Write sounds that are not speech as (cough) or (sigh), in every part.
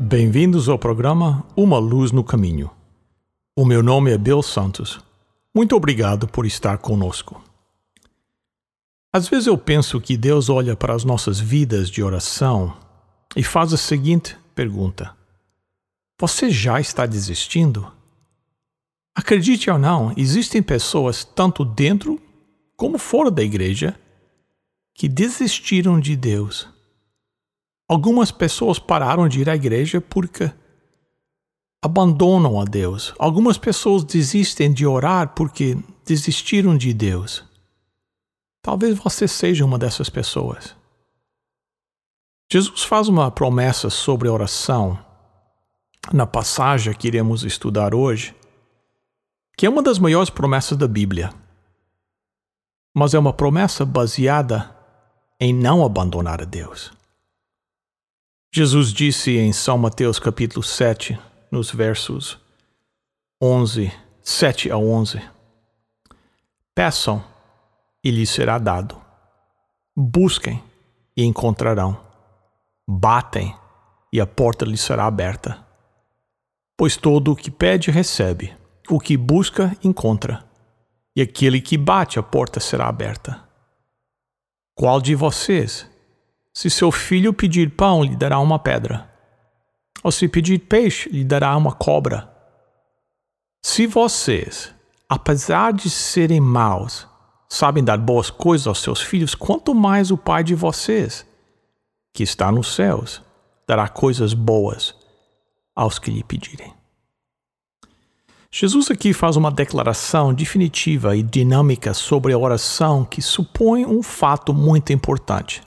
Bem-vindos ao programa Uma Luz no Caminho. O meu nome é Bill Santos. Muito obrigado por estar conosco. Às vezes eu penso que Deus olha para as nossas vidas de oração e faz a seguinte pergunta: Você já está desistindo? Acredite ou não, existem pessoas tanto dentro como fora da igreja que desistiram de Deus Algumas pessoas pararam de ir à igreja porque abandonam a Deus. Algumas pessoas desistem de orar porque desistiram de Deus. Talvez você seja uma dessas pessoas. Jesus faz uma promessa sobre oração na passagem que iremos estudar hoje, que é uma das maiores promessas da Bíblia. Mas é uma promessa baseada em não abandonar a Deus. Jesus disse em São Mateus capítulo 7, nos versos 11, 7 a 11: Peçam e lhes será dado. Busquem e encontrarão. Batem e a porta lhes será aberta. Pois todo o que pede recebe, o que busca encontra, e aquele que bate a porta será aberta. Qual de vocês se seu filho pedir pão, lhe dará uma pedra. Ou se pedir peixe, lhe dará uma cobra. Se vocês, apesar de serem maus, sabem dar boas coisas aos seus filhos, quanto mais o Pai de vocês, que está nos céus, dará coisas boas aos que lhe pedirem. Jesus aqui faz uma declaração definitiva e dinâmica sobre a oração que supõe um fato muito importante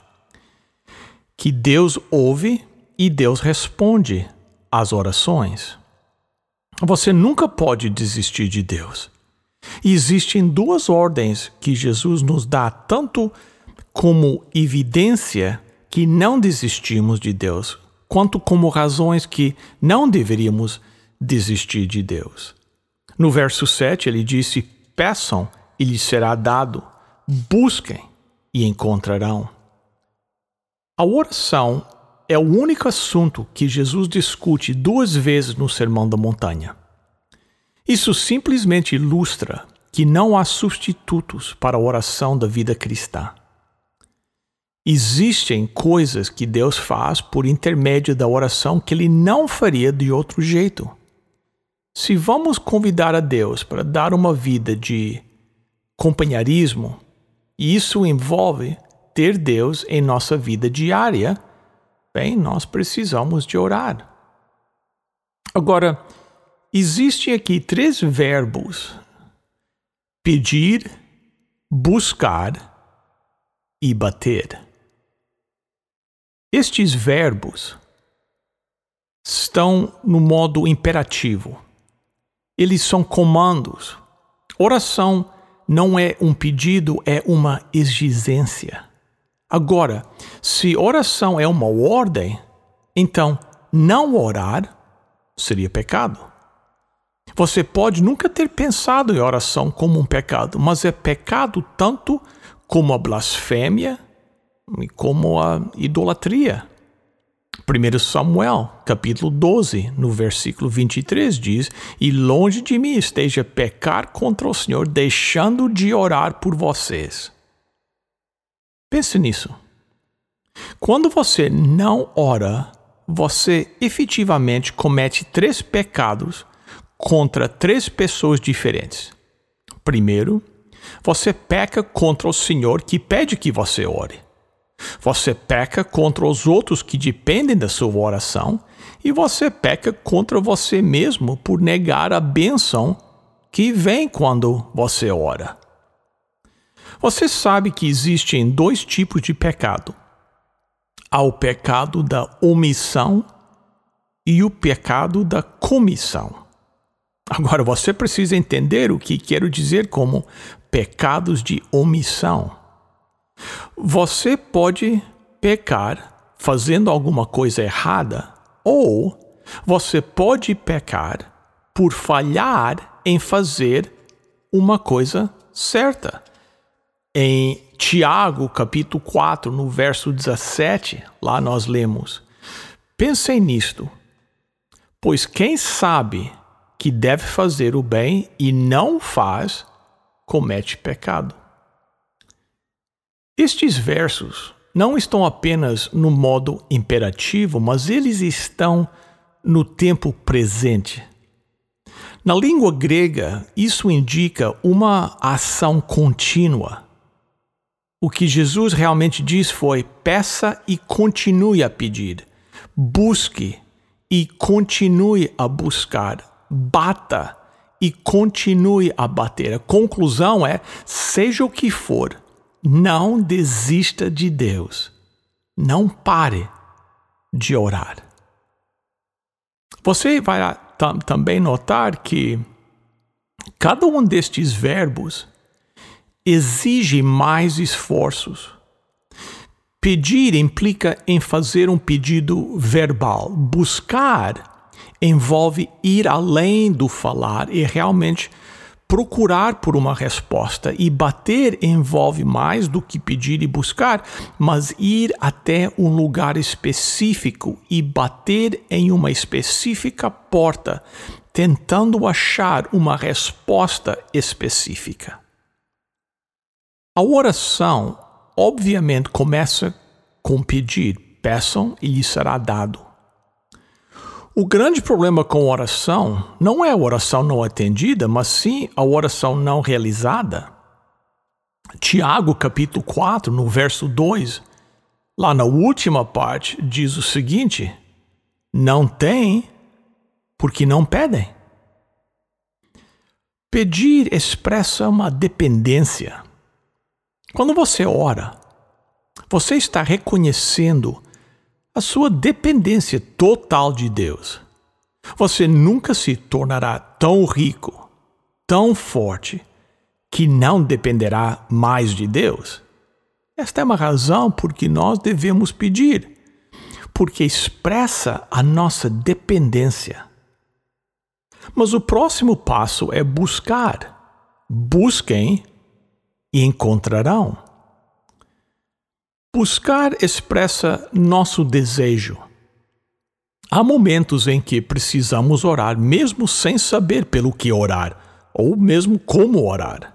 que Deus ouve e Deus responde às orações. Você nunca pode desistir de Deus. Existem duas ordens que Jesus nos dá, tanto como evidência que não desistimos de Deus, quanto como razões que não deveríamos desistir de Deus. No verso 7, ele disse: Peçam e lhes será dado, busquem e encontrarão. A oração é o único assunto que Jesus discute duas vezes no Sermão da Montanha. Isso simplesmente ilustra que não há substitutos para a oração da vida cristã. Existem coisas que Deus faz por intermédio da oração que Ele não faria de outro jeito. Se vamos convidar a Deus para dar uma vida de companheirismo, e isso envolve ter Deus em nossa vida diária, bem, nós precisamos de orar. Agora, existem aqui três verbos: pedir, buscar e bater. Estes verbos estão no modo imperativo. Eles são comandos. Oração não é um pedido, é uma exigência. Agora, se oração é uma ordem, então não orar seria pecado. Você pode nunca ter pensado em oração como um pecado, mas é pecado tanto como a blasfêmia e como a idolatria. 1 Samuel, capítulo 12, no versículo 23 diz: E longe de mim esteja pecar contra o Senhor, deixando de orar por vocês. Pense nisso. Quando você não ora, você efetivamente comete três pecados contra três pessoas diferentes. Primeiro, você peca contra o Senhor que pede que você ore. Você peca contra os outros que dependem da sua oração. E você peca contra você mesmo por negar a bênção que vem quando você ora. Você sabe que existem dois tipos de pecado: o pecado da omissão e o pecado da comissão. Agora você precisa entender o que quero dizer como pecados de omissão. Você pode pecar fazendo alguma coisa errada, ou você pode pecar por falhar em fazer uma coisa certa. Em Tiago, capítulo 4, no verso 17, lá nós lemos: Pensem nisto, pois quem sabe que deve fazer o bem e não faz, comete pecado. Estes versos não estão apenas no modo imperativo, mas eles estão no tempo presente. Na língua grega, isso indica uma ação contínua. O que Jesus realmente diz foi: peça e continue a pedir, busque e continue a buscar, bata e continue a bater. A conclusão é: seja o que for, não desista de Deus. Não pare de orar. Você vai também notar que cada um destes verbos exige mais esforços. Pedir implica em fazer um pedido verbal. Buscar envolve ir além do falar e realmente procurar por uma resposta e bater envolve mais do que pedir e buscar, mas ir até um lugar específico e bater em uma específica porta, tentando achar uma resposta específica. A oração, obviamente, começa com pedir: peçam e lhe será dado. O grande problema com oração não é a oração não atendida, mas sim a oração não realizada. Tiago, capítulo 4, no verso 2, lá na última parte, diz o seguinte: Não tem porque não pedem. Pedir expressa uma dependência. Quando você ora, você está reconhecendo a sua dependência total de Deus. Você nunca se tornará tão rico, tão forte, que não dependerá mais de Deus. Esta é uma razão por que nós devemos pedir, porque expressa a nossa dependência. Mas o próximo passo é buscar. Busquem e encontrarão. Buscar expressa nosso desejo. Há momentos em que precisamos orar, mesmo sem saber pelo que orar, ou mesmo como orar.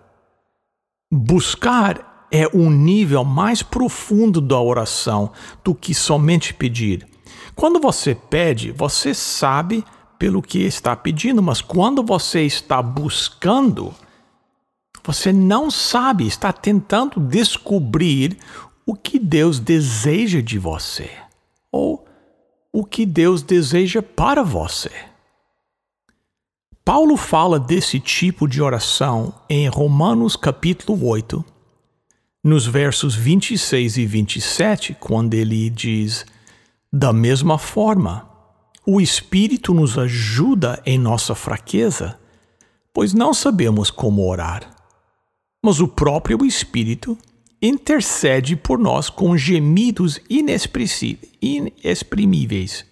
Buscar é um nível mais profundo da oração do que somente pedir. Quando você pede, você sabe pelo que está pedindo, mas quando você está buscando, você não sabe, está tentando descobrir o que Deus deseja de você ou o que Deus deseja para você. Paulo fala desse tipo de oração em Romanos capítulo 8, nos versos 26 e 27, quando ele diz: Da mesma forma, o Espírito nos ajuda em nossa fraqueza, pois não sabemos como orar. Mas o próprio Espírito intercede por nós com gemidos inexprimíveis.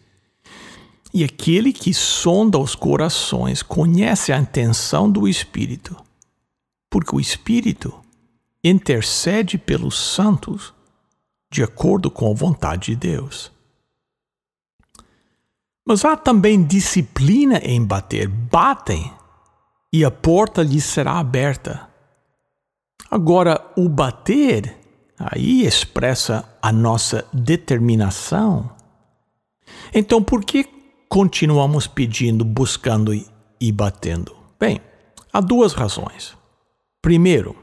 E aquele que sonda os corações conhece a intenção do Espírito, porque o Espírito intercede pelos santos de acordo com a vontade de Deus. Mas há também disciplina em bater. Batem e a porta lhes será aberta. Agora, o bater aí expressa a nossa determinação. Então, por que continuamos pedindo, buscando e batendo? Bem, há duas razões. Primeiro,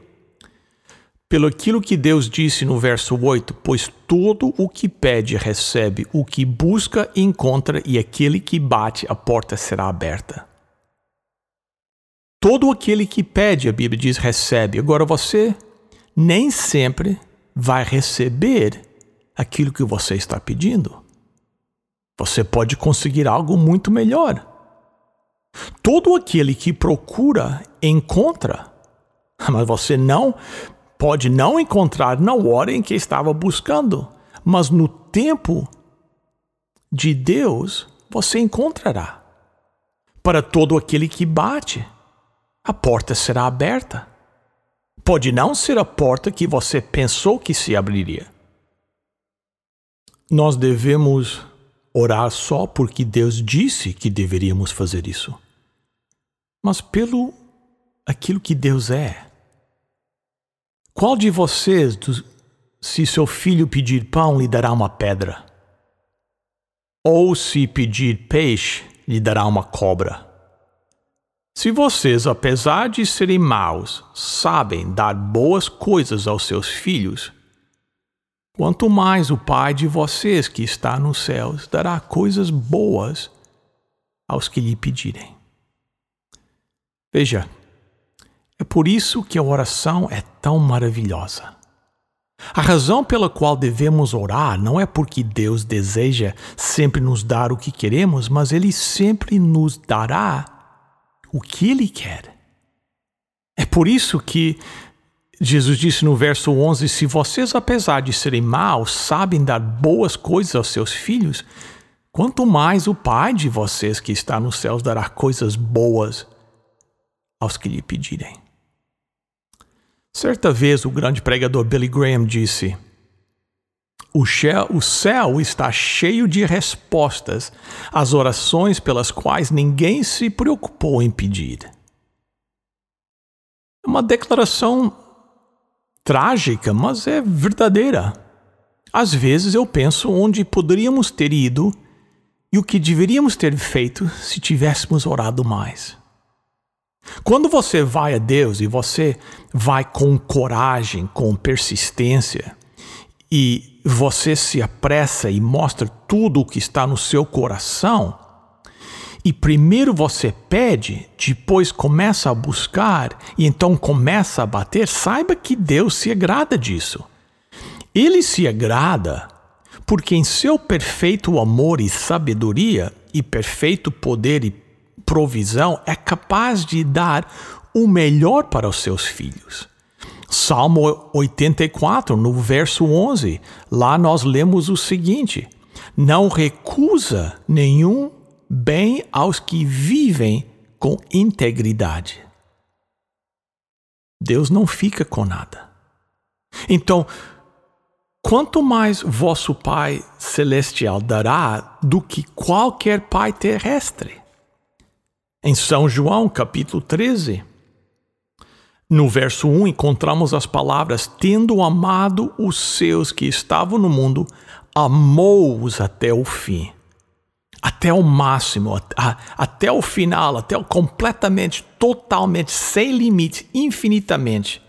pelo aquilo que Deus disse no verso 8: Pois todo o que pede recebe, o que busca encontra, e aquele que bate, a porta será aberta. Todo aquele que pede, a Bíblia diz, recebe. Agora você nem sempre vai receber aquilo que você está pedindo. você pode conseguir algo muito melhor. Todo aquele que procura, encontra. Mas você não pode não encontrar na hora em que estava buscando, mas no tempo de Deus você encontrará. Para todo aquele que bate, a porta será aberta. Pode não ser a porta que você pensou que se abriria. Nós devemos orar só porque Deus disse que deveríamos fazer isso, mas pelo aquilo que Deus é. Qual de vocês, se seu filho pedir pão, lhe dará uma pedra? Ou se pedir peixe, lhe dará uma cobra? Se vocês, apesar de serem maus, sabem dar boas coisas aos seus filhos, quanto mais o Pai de vocês que está nos céus dará coisas boas aos que lhe pedirem. Veja, é por isso que a oração é tão maravilhosa. A razão pela qual devemos orar não é porque Deus deseja sempre nos dar o que queremos, mas Ele sempre nos dará o que Ele quer. É por isso que Jesus disse no verso 11: Se vocês, apesar de serem maus, sabem dar boas coisas aos seus filhos, quanto mais o Pai de vocês que está nos céus dará coisas boas aos que lhe pedirem. Certa vez o grande pregador Billy Graham disse: o céu, está cheio de respostas às orações pelas quais ninguém se preocupou em pedir. É uma declaração trágica, mas é verdadeira. Às vezes eu penso onde poderíamos ter ido e o que deveríamos ter feito se tivéssemos orado mais. Quando você vai a Deus e você vai com coragem, com persistência, e você se apressa e mostra tudo o que está no seu coração, e primeiro você pede, depois começa a buscar e então começa a bater, saiba que Deus se agrada disso. Ele se agrada porque, em seu perfeito amor e sabedoria, e perfeito poder e provisão é capaz de dar o melhor para os seus filhos. Salmo 84, no verso 11, lá nós lemos o seguinte: Não recusa nenhum bem aos que vivem com integridade. Deus não fica com nada. Então, quanto mais vosso Pai Celestial dará do que qualquer Pai terrestre. Em São João, capítulo 13, no verso 1, encontramos as palavras: Tendo amado os seus que estavam no mundo, amou-os até o fim. Até o máximo, até o final, até o completamente, totalmente, sem limite, infinitamente.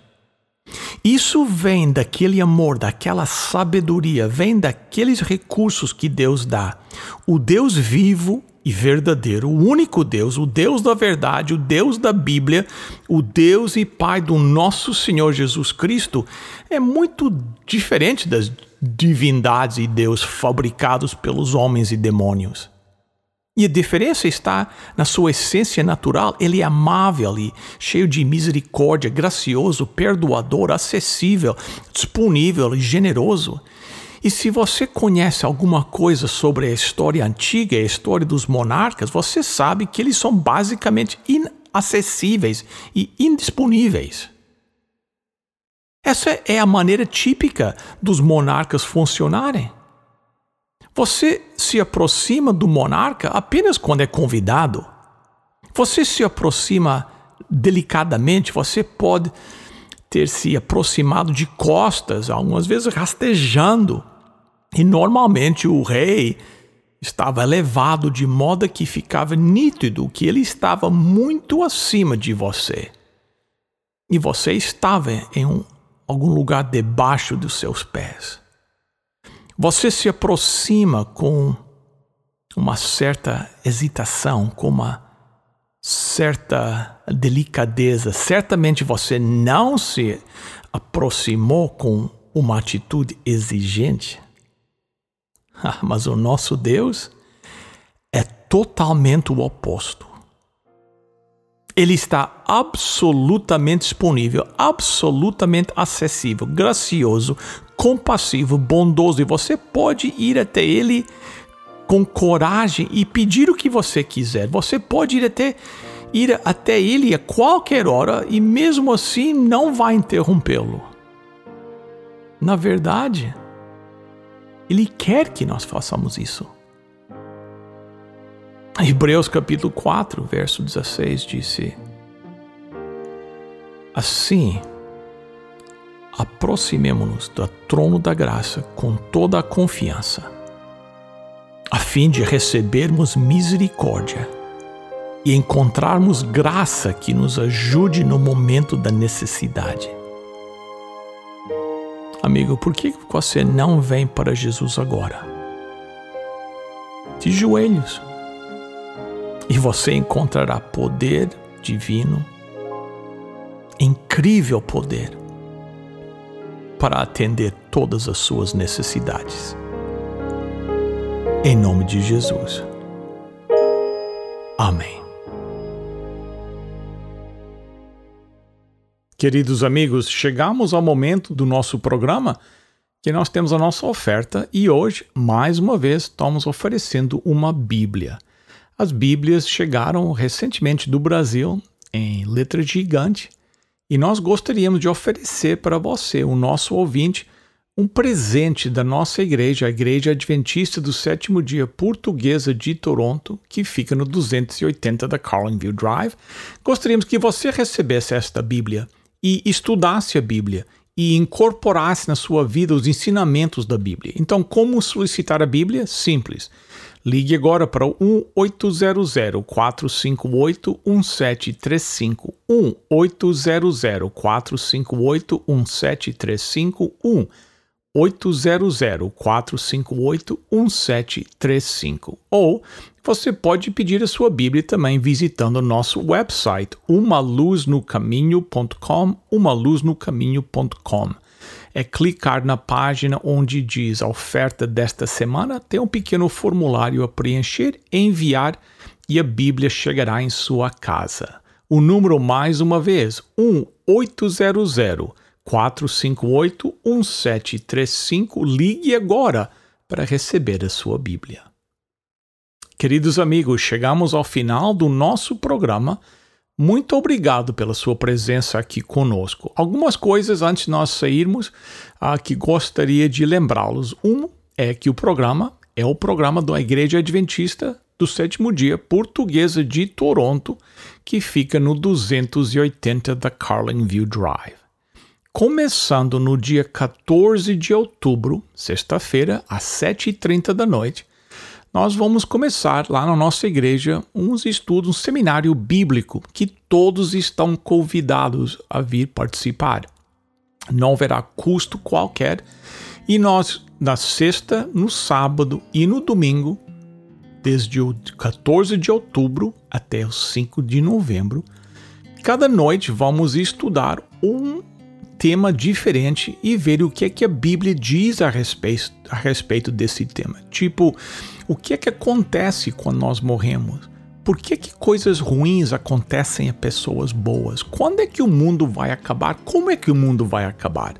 Isso vem daquele amor, daquela sabedoria, vem daqueles recursos que Deus dá. O Deus vivo e verdadeiro, o único Deus, o Deus da verdade, o Deus da Bíblia, o Deus e Pai do nosso Senhor Jesus Cristo, é muito diferente das divindades e Deus fabricados pelos homens e demônios. E a diferença está na sua essência natural. Ele é amável e cheio de misericórdia, gracioso, perdoador, acessível, disponível e generoso. E se você conhece alguma coisa sobre a história antiga, a história dos monarcas, você sabe que eles são basicamente inacessíveis e indisponíveis. Essa é a maneira típica dos monarcas funcionarem. Você se aproxima do monarca apenas quando é convidado. Você se aproxima delicadamente, você pode ter se aproximado de costas, algumas vezes rastejando. E normalmente o rei estava elevado de modo que ficava nítido que ele estava muito acima de você. E você estava em um, algum lugar debaixo dos seus pés. Você se aproxima com uma certa hesitação, com uma certa delicadeza. Certamente você não se aproximou com uma atitude exigente. (laughs) Ah, mas o nosso Deus totalmente o oposto. Ele está absolutamente disponível, absolutamente acessível, gracioso, compassivo, bondoso, e você pode ir até ele com coragem e pedir o que você quiser. Você pode ir até ir até ele a qualquer hora e mesmo assim não vai interrompê-lo. Na verdade, ele quer que nós façamos isso. Hebreus capítulo 4, verso 16 disse: Assim, aproximemo-nos do trono da graça com toda a confiança, a fim de recebermos misericórdia e encontrarmos graça que nos ajude no momento da necessidade. Amigo, por que você não vem para Jesus agora? De joelhos. E você encontrará poder divino, incrível poder para atender todas as suas necessidades. Em nome de Jesus. Amém. Queridos amigos, chegamos ao momento do nosso programa que nós temos a nossa oferta e hoje, mais uma vez, estamos oferecendo uma Bíblia. As Bíblias chegaram recentemente do Brasil em letra gigante e nós gostaríamos de oferecer para você, o nosso ouvinte, um presente da nossa igreja, a Igreja Adventista do Sétimo Dia Portuguesa de Toronto, que fica no 280 da Carlinville Drive. Gostaríamos que você recebesse esta Bíblia e estudasse a Bíblia e incorporasse na sua vida os ensinamentos da Bíblia. Então, como solicitar a Bíblia? Simples. Ligue agora para o 1-800-458-1735. 1-800-458-1735. 1-800-458-1735. Ou você pode pedir a sua Bíblia também visitando o nosso website umaluznocaminho.com, umaluznocaminho.com é clicar na página onde diz a oferta desta semana, tem um pequeno formulário a preencher, enviar e a Bíblia chegará em sua casa. O número mais uma vez, 1800 458 1735. Ligue agora para receber a sua Bíblia. Queridos amigos, chegamos ao final do nosso programa muito obrigado pela sua presença aqui conosco. Algumas coisas antes de nós sairmos uh, que gostaria de lembrá-los. Um é que o programa é o programa da Igreja Adventista do Sétimo Dia Portuguesa de Toronto, que fica no 280 da Carlingview Drive. Começando no dia 14 de outubro, sexta-feira, às 7h30 da noite, nós vamos começar lá na nossa igreja uns estudos, um seminário bíblico que todos estão convidados a vir participar. Não haverá custo qualquer e nós, na sexta, no sábado e no domingo, desde o 14 de outubro até o 5 de novembro, cada noite vamos estudar um tema diferente e ver o que é que a Bíblia diz a respeito, a respeito desse tema. Tipo, o que é que acontece quando nós morremos? Por que, que coisas ruins acontecem a pessoas boas? Quando é que o mundo vai acabar? Como é que o mundo vai acabar?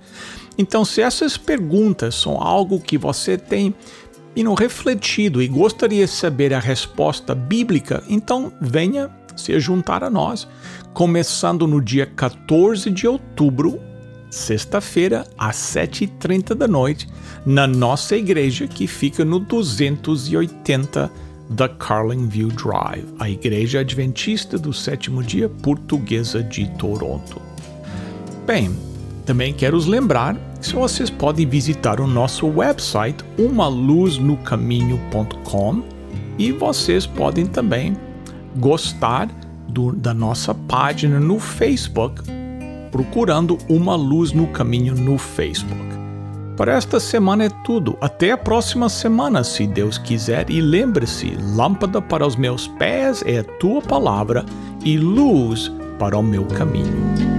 Então, se essas perguntas são algo que você tem you know, refletido e gostaria de saber a resposta bíblica, então venha se juntar a nós, começando no dia 14 de outubro sexta-feira, às 7h30 da noite, na nossa igreja que fica no 280 da Carlingview Drive, a Igreja Adventista do Sétimo Dia Portuguesa de Toronto. Bem, também quero os lembrar que vocês podem visitar o nosso website umaluznocaminho.com e vocês podem também gostar do, da nossa página no Facebook procurando uma luz no caminho no Facebook. Para esta semana é tudo. Até a próxima semana, se Deus quiser. E lembre-se: lâmpada para os meus pés é a tua palavra e luz para o meu caminho.